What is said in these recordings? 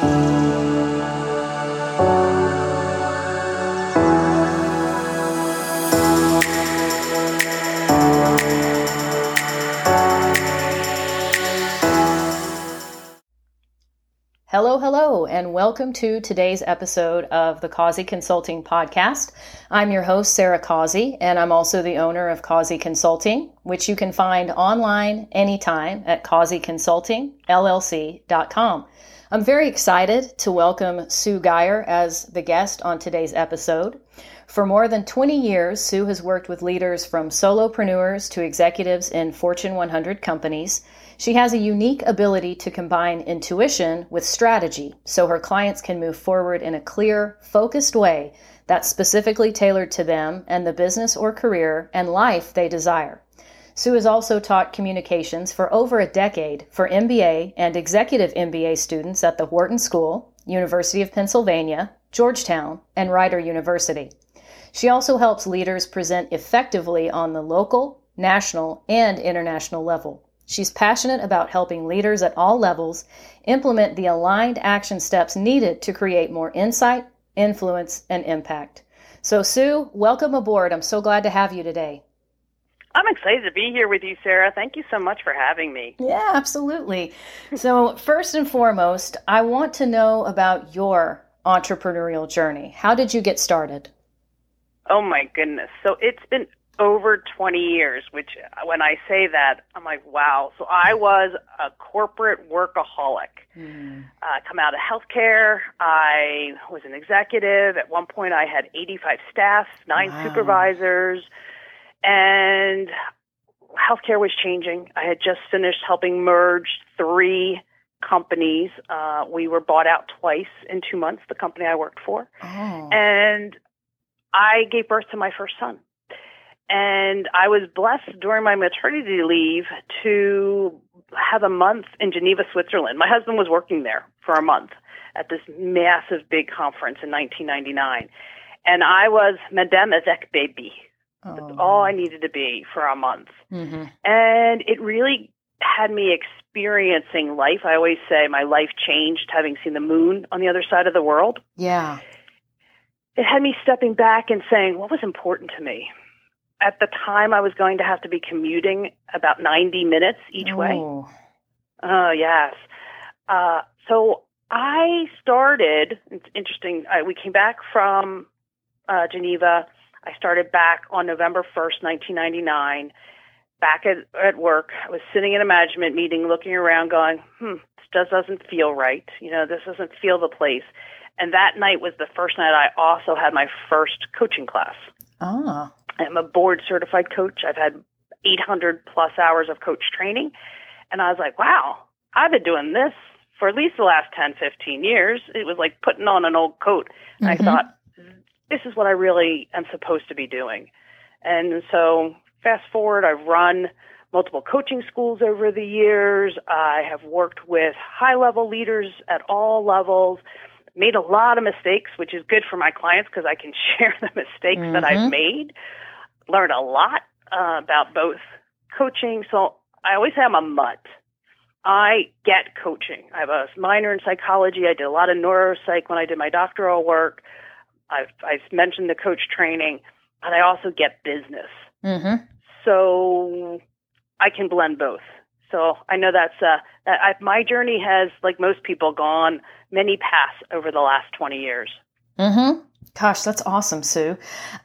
Hello, hello, and welcome to today's episode of the Causey Consulting Podcast. I'm your host, Sarah Causey, and I'm also the owner of Causey Consulting, which you can find online anytime at causeyconsultingllc.com. I'm very excited to welcome Sue Guiher as the guest on today's episode. For more than 20 years, Sue has worked with leaders from solopreneurs to executives in Fortune 100 companies. She has a unique ability to combine intuition with strategy so her clients can move forward in a clear, focused way that's specifically tailored to them and the business or career and life they desire. Sue has also taught communications for over a decade for MBA and executive MBA students at the Wharton School, University of Pennsylvania, Georgetown, and Rider University. She also helps leaders present effectively on the local, national, and international level. She's passionate about helping leaders at all levels implement the aligned action steps needed to create more insight, influence, and impact. So, Sue, welcome aboard. I'm so glad to have you today. I'm excited to be here with you, Sarah. Thank you so much for having me. Yeah, absolutely. so, first and foremost, I want to know about your entrepreneurial journey. How did you get started? Oh, my goodness. So, it's been over 20 years, which when I say that, I'm like, wow. So I was a corporate workaholic. Mm. Uh, come out of healthcare. I was an executive. At one point, I had 85 staff, nine wow. supervisors, and healthcare was changing. I had just finished helping merge three companies. Uh, we were bought out twice in two months, the company I worked for. Oh. And I gave birth to my first son. And I was blessed during my maternity leave to have a month in Geneva, Switzerland. My husband was working there for a month at this massive big conference in 1999. And I was Madame avec Baby. That's oh. all I needed to be for a month. Mm-hmm. And it really had me experiencing life. I always say my life changed having seen the moon on the other side of the world. Yeah. It had me stepping back and saying, what was important to me? at the time I was going to have to be commuting about 90 minutes each way. Oh, yes. Uh, so I started, it's interesting, I, we came back from uh, Geneva. I started back on November 1st, 1999, back at, at work. I was sitting in a management meeting looking around going, hmm, this doesn't feel right. You know, this doesn't feel the place. And that night was the first night I also had my first coaching class. Ah. I'm a board certified coach. I've had 800 plus hours of coach training. And I was like, wow, I've been doing this for at least the last 10, 15 years. It was like putting on an old coat. And mm-hmm. I thought, this is what I really am supposed to be doing. And so fast forward, I've run multiple coaching schools over the years. I have worked with high level leaders at all levels made a lot of mistakes, which is good for my clients because I can share the mistakes mm-hmm. that I've mm-hmm. made. Learned a lot uh, about both coaching. So I always say I'm a mutt. I get coaching. I have a minor in psychology. I did a lot of neuropsych when I did my doctoral work. I've, I've mentioned the coach training, and I also get business. Mm-hmm. So I can blend both. So I know that's uh, I, my journey has, like most people, gone many paths over the last twenty years. Hmm. Gosh, that's awesome, Sue.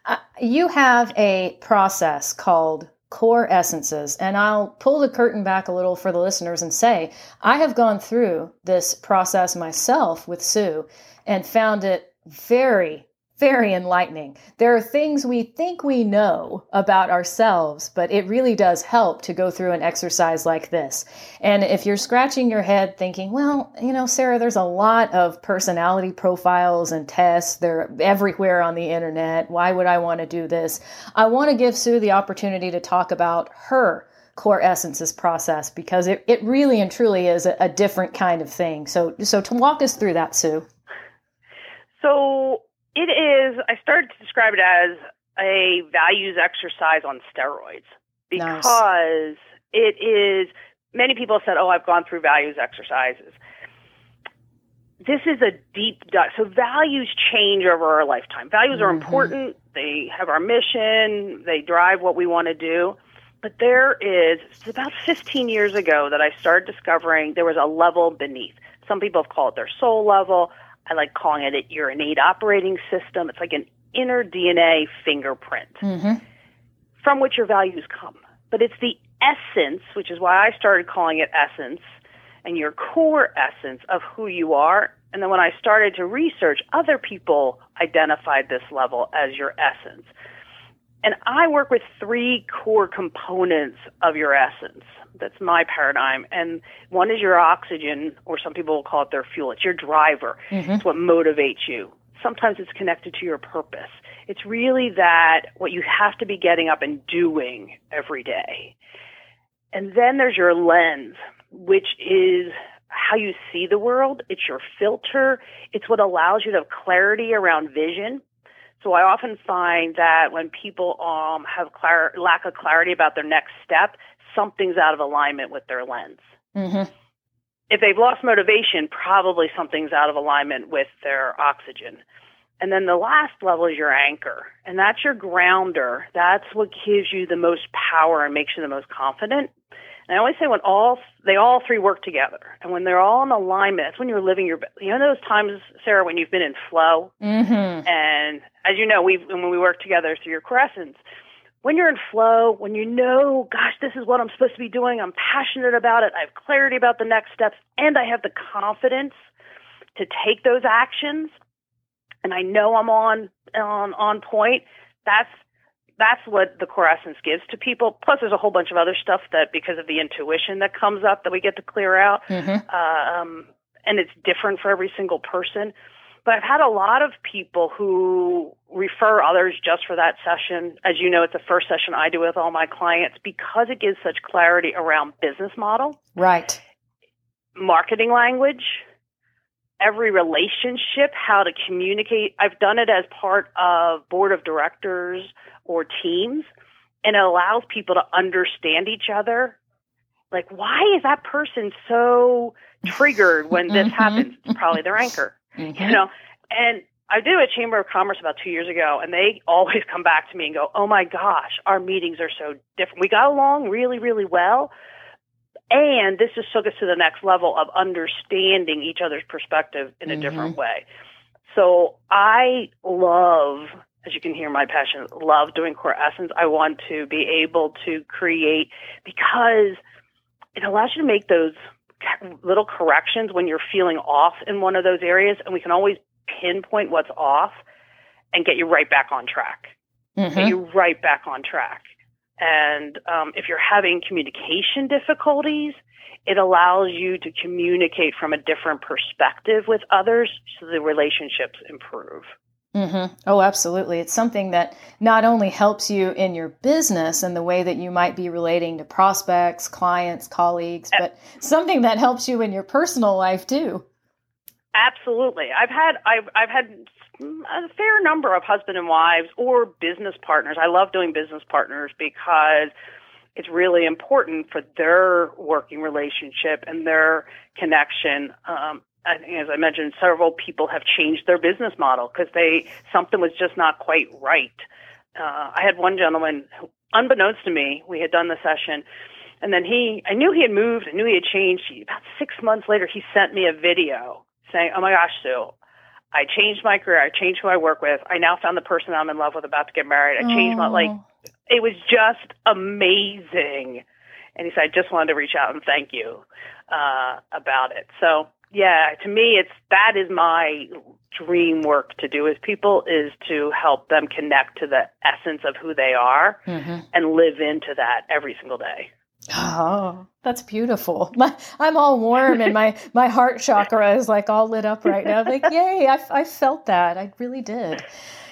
Uh, you have a process called core essences, and I'll pull the curtain back a little for the listeners and say I have gone through this process myself with Sue and found it very very enlightening. There are things we think we know about ourselves, but it really does help to go through an exercise like this. And if you're scratching your head thinking, well, you know, Sarah, there's a lot of personality profiles and tests, they're everywhere on the internet. Why would I want to do this? I want to give Sue the opportunity to talk about her core essences process because it, it really and truly is a, a different kind of thing. So so to walk us through that, Sue. So it is, I started to describe it as a values exercise on steroids because nice. it is, many people said, oh, I've gone through values exercises. this is a deep dive. So values change over our lifetime. Values are Mm-hmm. important. They have our mission. They drive what we want to do. But there is, it's about 15 years ago that I started discovering there was a level beneath. Some people have called it their soul level. I like calling it your innate operating system. It's like an inner DNA fingerprint Mm-hmm. from which your values come. But it's the essence, which is why I started calling it essence, and your core essence of who you are. And then when I started to research, other people identified this level as your essence. And I work with three core components of your essence. That's my paradigm. And one is your oxygen, or some people will call it their fuel. It's your driver. It's what motivates you. Sometimes it's connected to your purpose. It's really that what you have to be getting up and doing every day. And then there's your lens, which is how you see the world. It's your filter. It's what allows you to have clarity around vision. So I often find that when people um, have clar- lack of clarity about their next step, something's out of alignment with their lens. Mm-hmm. If they've lost motivation, probably something's out of alignment with their oxygen. And then the last level is your anchor, and that's your grounder. That's what gives you the most power and makes you the most confident. And I always say when all they all three work together, and when they're all in alignment, that's when you're living your. You know those times, Sarah, when you've been in flow, Mm-hmm. and as you know, we when we work together through your crescents, when you're in flow, when you know, gosh, this is what I'm supposed to be doing, I'm passionate about it, I have clarity about the next steps, and I have the confidence to take those actions, and I know I'm on on on point. That's that's what the core essence gives to people. Plus, there's a whole bunch of other stuff that, because of the intuition that comes up, that we get to clear out Mm-hmm. um, and it's different for every single person. But I've had a lot of people who refer others just for that session. As you know, it's the first session I do with all my clients because it gives such clarity around business model, Right. marketing language, every relationship, how to communicate. I've done it as part of board of directors or teams, and it allows people to understand each other. Like, why is that person so triggered when this Mhm. happens? It's probably their anchor, Mhm. you know? And I did a Chamber of Commerce about two years ago, and they always come back to me and go, Oh my gosh, our meetings are so different. We got along really, really well. And this just took us to the next level of understanding each other's perspective in a different way. So I love, as you can hear my passion, love doing core essence. I want to be able to create because it allows you to make those little corrections when you're feeling off in one of those areas, and we can always pinpoint what's off and get you right back on track. Get Mhm. you right back on track. And um, if you're having communication difficulties, it allows you to communicate from a different perspective with others so the relationships improve. Mm-hmm. Oh, absolutely. It's something that not only helps you in your business and the way that you might be relating to prospects, clients, colleagues, but something that helps you in your personal life too. Absolutely. I've had I've I've had a fair number of husband and wives or business partners. I love doing business partners because it's really important for their working relationship and their connection. Um, as I mentioned, several people have changed their business model because they something was just not quite right. Uh, I had one gentleman, who, unbeknownst to me, we had done the session, and then he, I knew he had moved, I knew he had changed. He, about six months later, he sent me a video saying, "Oh my gosh, Sue, I changed my career. I changed who I work with. I now found the person I'm in love with, about to get married. I changed my like." It was just amazing. And he said, I just wanted to reach out and thank you uh, about it. So, yeah, to me, it's that is my dream work to do with people is to help them connect to the essence of who they are Mhm. and live into that every single day. Oh, that's beautiful. My, I'm all warm and my, my heart chakra is like all lit up right now. I'm like, yay, I, I felt that. I really did.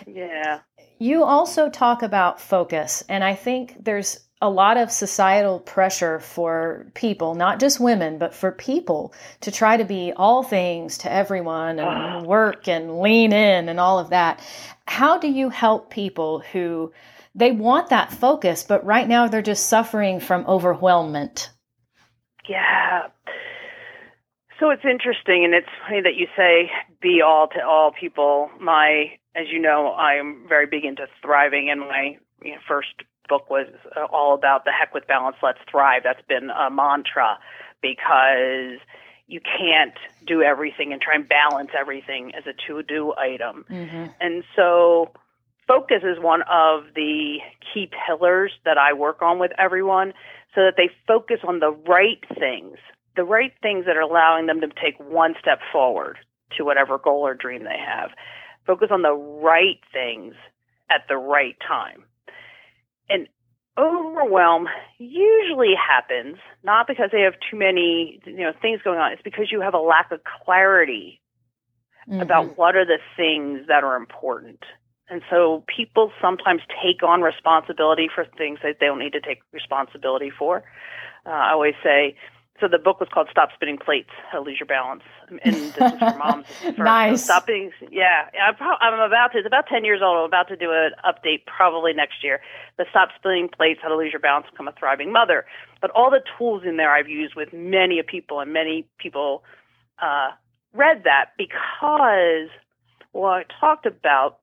Yeah. You also talk about focus, and I think there's a lot of societal pressure for people, not just women, but for people to try to be all things to everyone and ah. work and lean in and all of that. How do you help people who they want that focus, but right now they're just suffering from overwhelmment? Yeah. So it's interesting, and it's funny that you say be all to all people. My, as you know, I'm very big into thriving, and my you know, first book was all about the heck with balance, let's thrive. That's been a mantra because you can't do everything and try and balance everything as a to do item. Mm-hmm. And so focus is one of the key pillars that I work on with everyone so that they focus on the right things, the right things that are allowing them to take one step forward to whatever goal or dream they have. Focus on the right things at the right time. And overwhelm usually happens not because they have too many you know things going on. It's because you have a lack of clarity mm-hmm. about what are the things that are important. And so people sometimes take on responsibility for things that they don't need to take responsibility for. Uh, i always say so the book was called Stop Spinning Plates, How to Lose Your Balance. And this is for moms. For, nice. So stopping, yeah. I'm about to, it's about 10 years old. I'm about to do an update probably next year. The Stop Spinning Plates, How to Lose Your Balance, Become a Thriving Mother. But all the tools in there I've used with many people, and many people uh, read that because what I talked about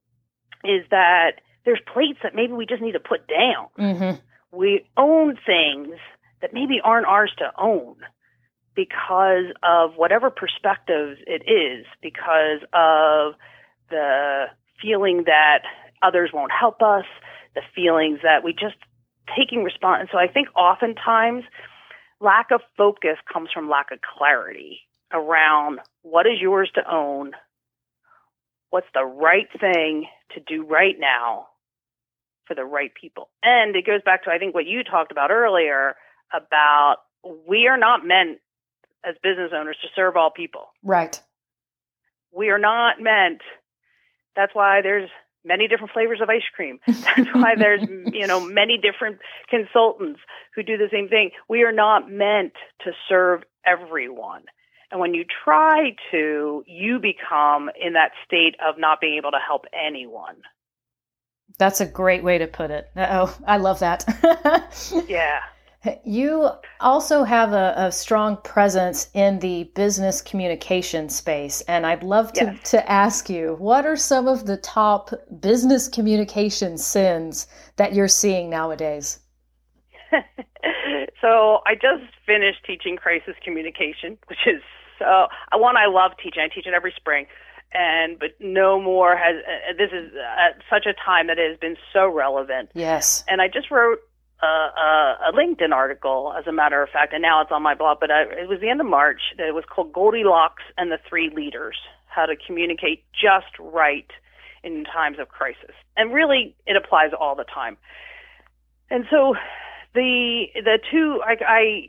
is that there's plates that maybe we just need to put down. Mm-hmm. We own things – that maybe aren't ours to own because of whatever perspective it is, because of the feeling that others won't help us, the feelings that we just taking response. And so I think oftentimes lack of focus comes from lack of clarity around what is yours to own, what's the right thing to do right now for the right people. And it goes back to, I think, what you talked about earlier about we are not meant as business owners to serve all people. Right. We are not meant. That's why there's many different flavors of ice cream. That's why there's, you know, many different consultants who do the same thing. We are not meant to serve everyone. And when you try to, you become in that state of not being able to help anyone. That's a great way to put it. Oh, I love that. yeah. You also have a, a, strong presence in the business communication space, and I'd love to, yes. to ask you what are some of the top business communication sins that you're seeing nowadays? so, I just finished teaching crisis communication, which is so one I love teaching. I teach it every spring and but no more has uh, this is at such a time that it has been so relevant yes and i just wrote a, a, LinkedIn article, as a matter of fact, and now it's on my blog. But I, it was the end of March. It was called Goldilocks and the Three Leaders: How to Communicate Just Right in Times of Crisis. And really, it applies all the time. And so, the the two I, I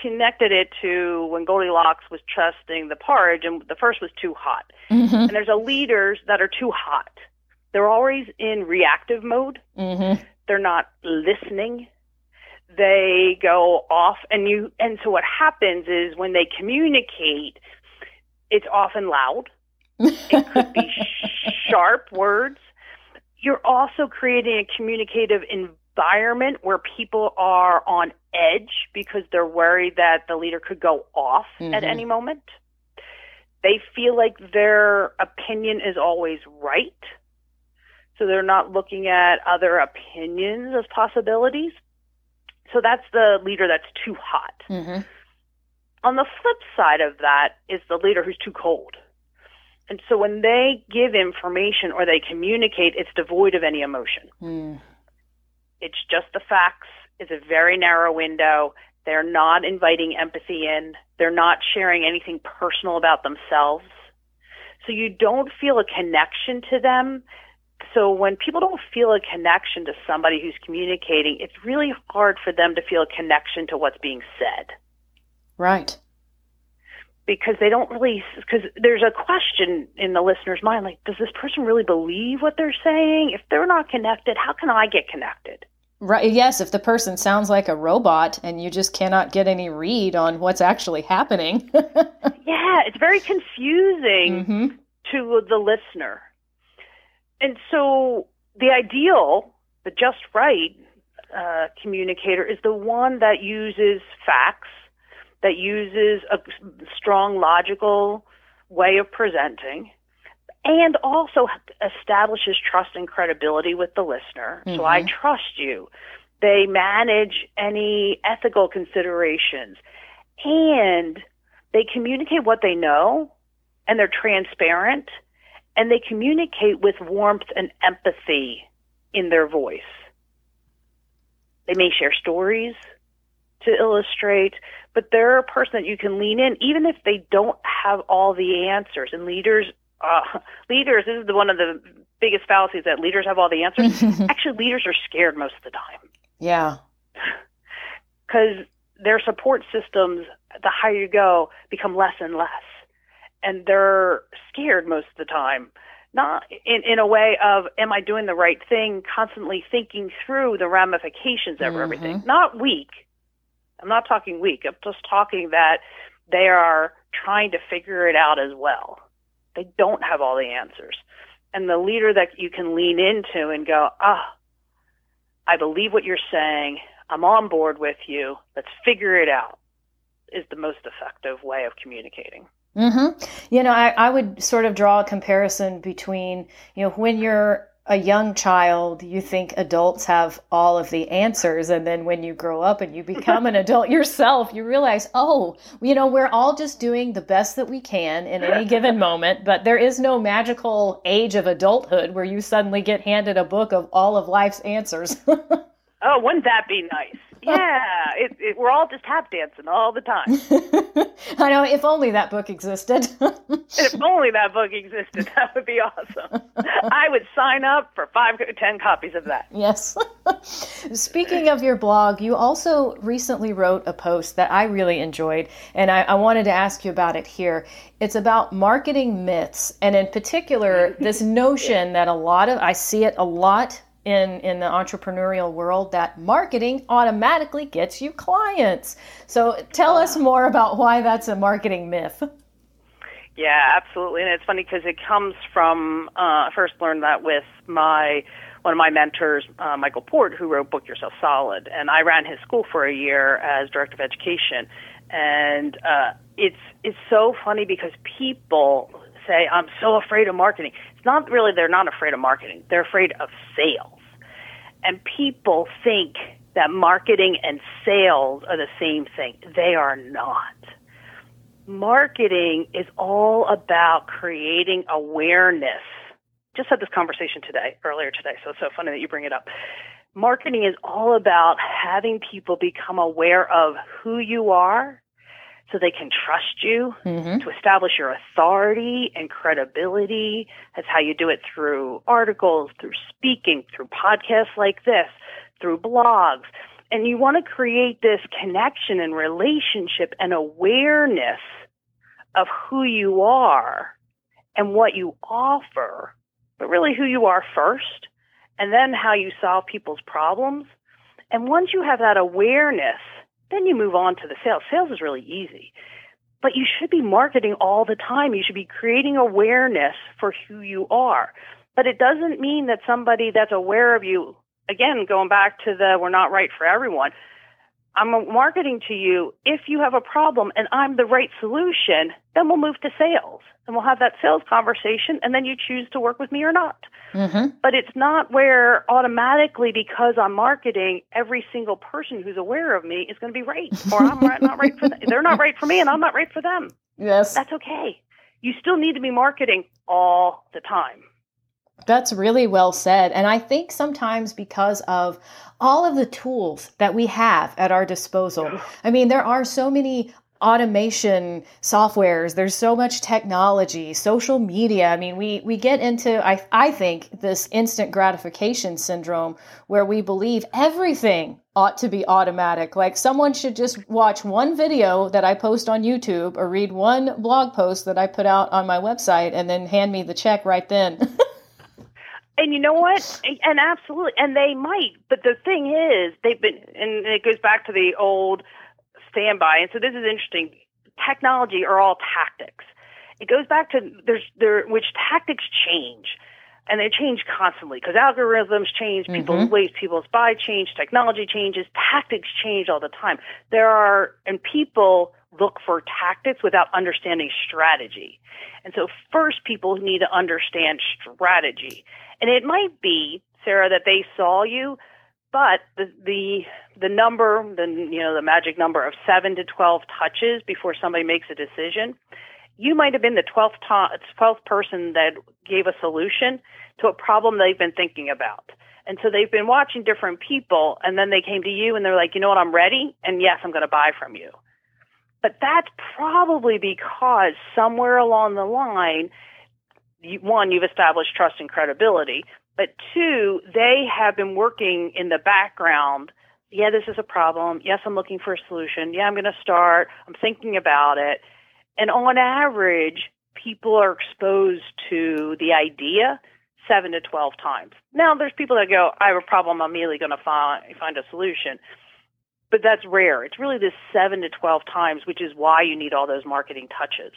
connected it to when Goldilocks was trusting the porridge, and the first was too hot. Mm-hmm. And there's a leaders that are too hot. They're always in reactive mode. Mm-hmm. They're not listening. They go off and you and so what happens is when they communicate it's often loud. It could be sharp words. You're also creating a communicative environment where people are on edge because they're worried that the leader could go off mm-hmm. at any moment. They feel like their opinion is always right so they're not looking at other opinions as possibilities. So that's the leader that's too hot. Mm-hmm. On the flip side of that is the leader who's too cold. And so when they give information or they communicate, it's devoid of any emotion. Mm. It's just the facts. It's a very narrow window. They're not inviting empathy in. They're not sharing anything personal about themselves. So you don't feel a connection to them so when people don't feel a connection to somebody who's communicating, it's really hard for them to feel a connection to what's being said. Right. Because they don't really, because there's a question in the listener's mind like, does this person really believe what they're saying? If they're not connected, how can I get connected? Right. Yes. If the person sounds like a robot and you just cannot get any read on what's actually happening. yeah. It's very confusing mm-hmm. to the listener and so the ideal, the just right uh, communicator is the one that uses facts, that uses a strong logical way of presenting and also establishes trust and credibility with the listener. Mm-hmm. So I mm-hmm. trust you. They manage any ethical considerations and they communicate what they know and they're transparent and they communicate with warmth and empathy in their voice. They may share stories to illustrate, but they're a person that you can lean in, even if they don't have all the answers. And leaders, uh, leaders, this is the, one of the biggest fallacies that leaders have all the answers. Actually, leaders are scared most of the time. Yeah. Because their support systems, the higher you go, become less and less. And they're scared most of the time. Not in, in a way of, am I doing the right thing? Constantly thinking through the ramifications of mm-hmm. everything. Not weak. I'm not talking weak. I'm just talking that they are trying to figure it out as well. They don't have all the answers. And the leader that you can lean into and go, ah, I believe what you're saying. I'm on board with you. Let's figure it out is the most effective way of communicating. Mm-hmm. You know, I, I would sort of draw a comparison between, you know, when you're a young child, you think adults have all of the answers. And then when you grow up and you become an adult yourself, you realize, oh, you know, we're all just doing the best that we can in any given moment. But there is no magical age of adulthood where you suddenly get handed a book of all of life's answers. oh, wouldn't that be nice? Yeah, it, it, we're all just tap dancing all the time. I know. If only that book existed. if only that book existed, that would be awesome. I would sign up for five, ten copies of that. Yes. Speaking of your blog, you also recently wrote a post that I really enjoyed, and I, I wanted to ask you about it here. It's about marketing myths, and in particular, this notion that a lot of I see it a lot in in the entrepreneurial world that marketing automatically gets you clients. So tell us more about why that's a marketing myth. Yeah, absolutely, and it's funny because it comes from uh, I first learned that with my one of my mentors, uh, Michael Port, who wrote Book Yourself Solid, and I ran his school for a year as director of education, and uh, it's it's so funny because people say I'm so afraid of marketing. It's not really they're not afraid of marketing. They're afraid of sales. And people think that marketing and sales are the same thing. They are not. Marketing is all about creating awareness. Just had this conversation today, earlier today, so it's so funny that you bring it up. Marketing is all about having people become aware of who you are so they can trust you mm-hmm. to establish your authority and credibility. That's how you do it through articles, through speaking, through podcasts like this, through blogs. And you want to create this connection and relationship and awareness of who you are and what you offer, but really who you are first, and then how you solve people's problems. And once you have that awareness, then you move on to the sales. Sales is really easy. But you should be marketing all the time. You should be creating awareness for who you are. But it doesn't mean that somebody that's aware of you, again, going back to the we're not right for everyone, I'm marketing to you. If you have a problem and I'm the right solution, then we'll move to sales and we'll have that sales conversation and then you choose to work with me or not. Mm-hmm. But it's not where automatically, because I'm marketing, every single person who's aware of me is going to be right, or I'm not right for them. They're not right for me, and I'm not right for them. Yes, that's okay. You still need to be marketing all the time. That's really well said. And I think sometimes because of all of the tools that we have at our disposal, I mean, there are so many automation softwares there's so much technology social media. I mean we we get into i i think this instant gratification syndrome where we believe everything ought to be automatic. Like someone should just watch one video that i post on youtube or read one blog post that i put out on my website and then hand me the check right then And you know what? And absolutely, and they might. But the thing is, they've been, and it goes back to the old standby. And so this is interesting. Technology are all tactics. It goes back to there's there which tactics change. And they change constantly because algorithms change, people's mm-hmm. ways people's buy change, technology changes, tactics change all the time. There are and people look for tactics without understanding strategy. And so first people need to understand strategy. And it might be, Sarah, that they saw you, but the the the number, the you know, the magic number of 7 to 12 touches before somebody makes a decision, you might have been the 12th to- 12th person that gave a solution to a problem they've been thinking about. And so they've been watching different people and then they came to you and they're like, "You know what? I'm ready and yes, I'm going to buy from you." But that's probably because somewhere along the line, one, you've established trust and credibility, but two, they have been working in the background. Yeah, this is a problem. Yes, I'm looking for a solution. Yeah, I'm going to start. I'm thinking about it. And on average, people are exposed to the idea seven to 12 times. Now, there's people that go, I have a problem, I'm immediately going to find, find a solution but that's rare. It's really this seven to 12 times, which is why you need all those marketing touches.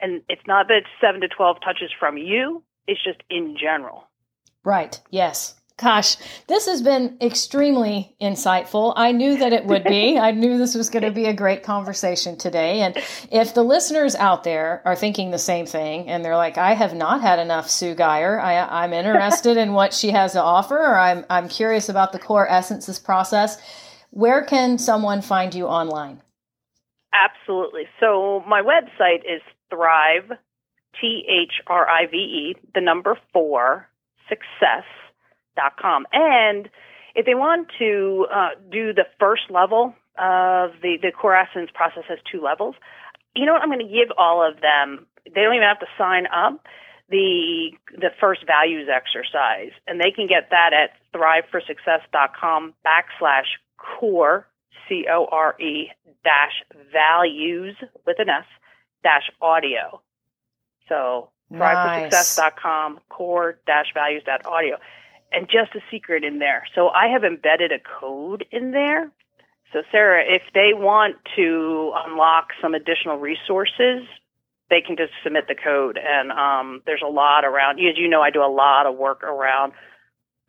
And it's not that it's seven to 12 touches from you, it's just in general. Right. Yes. Gosh, this has been extremely insightful. I knew that it would be. I knew this was going to be a great conversation today. And if the listeners out there are thinking the same thing and they're like, I have not had enough Sue Guiher, I, am interested in what she has to offer, or I'm, I'm curious about the core essences process, where can someone find you online? Absolutely. So my website is Thrive, T H R I V E, the number four, success.com. And if they want to uh, do the first level of the, the core essence process has two levels, you know what? I'm going to give all of them, they don't even have to sign up the the first values exercise and they can get that at thriveforsuccess.com backslash core, C O R E, dash values with an S, dash audio. So nice. thriveforsuccess.com, core dash values dot audio. And just a secret in there. So I have embedded a code in there. So Sarah, if they want to unlock some additional resources, they can just submit the code. And um, there's a lot around. As you know, I do a lot of work around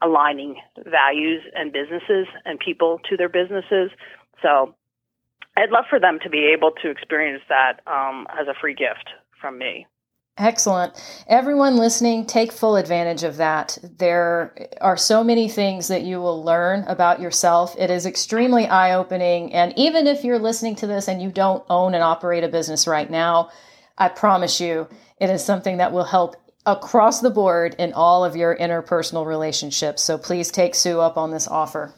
aligning values and businesses and people to their businesses. So I'd love for them to be able to experience that um, as a free gift from me. Excellent. Everyone listening, take full advantage of that. There are so many things that you will learn about yourself. It is extremely eye opening. And even if you're listening to this and you don't own and operate a business right now, I promise you it is something that will help across the board in all of your interpersonal relationships. So please take Sue up on this offer.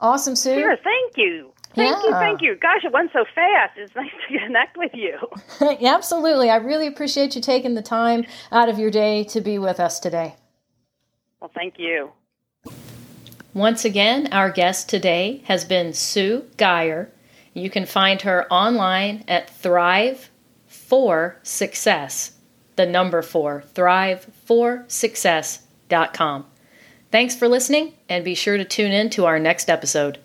Awesome, Sue. Sure, thank you. Thank yeah. you, thank you. Gosh, it went so fast. It's nice to connect with you. Absolutely. I really appreciate you taking the time out of your day to be with us today. Well, thank you. Once again, our guest today has been Sue Guiher. You can find her online at Thrive for Success the number four, thriveforsuccess.com. Thanks for listening, and be sure to tune in to our next episode.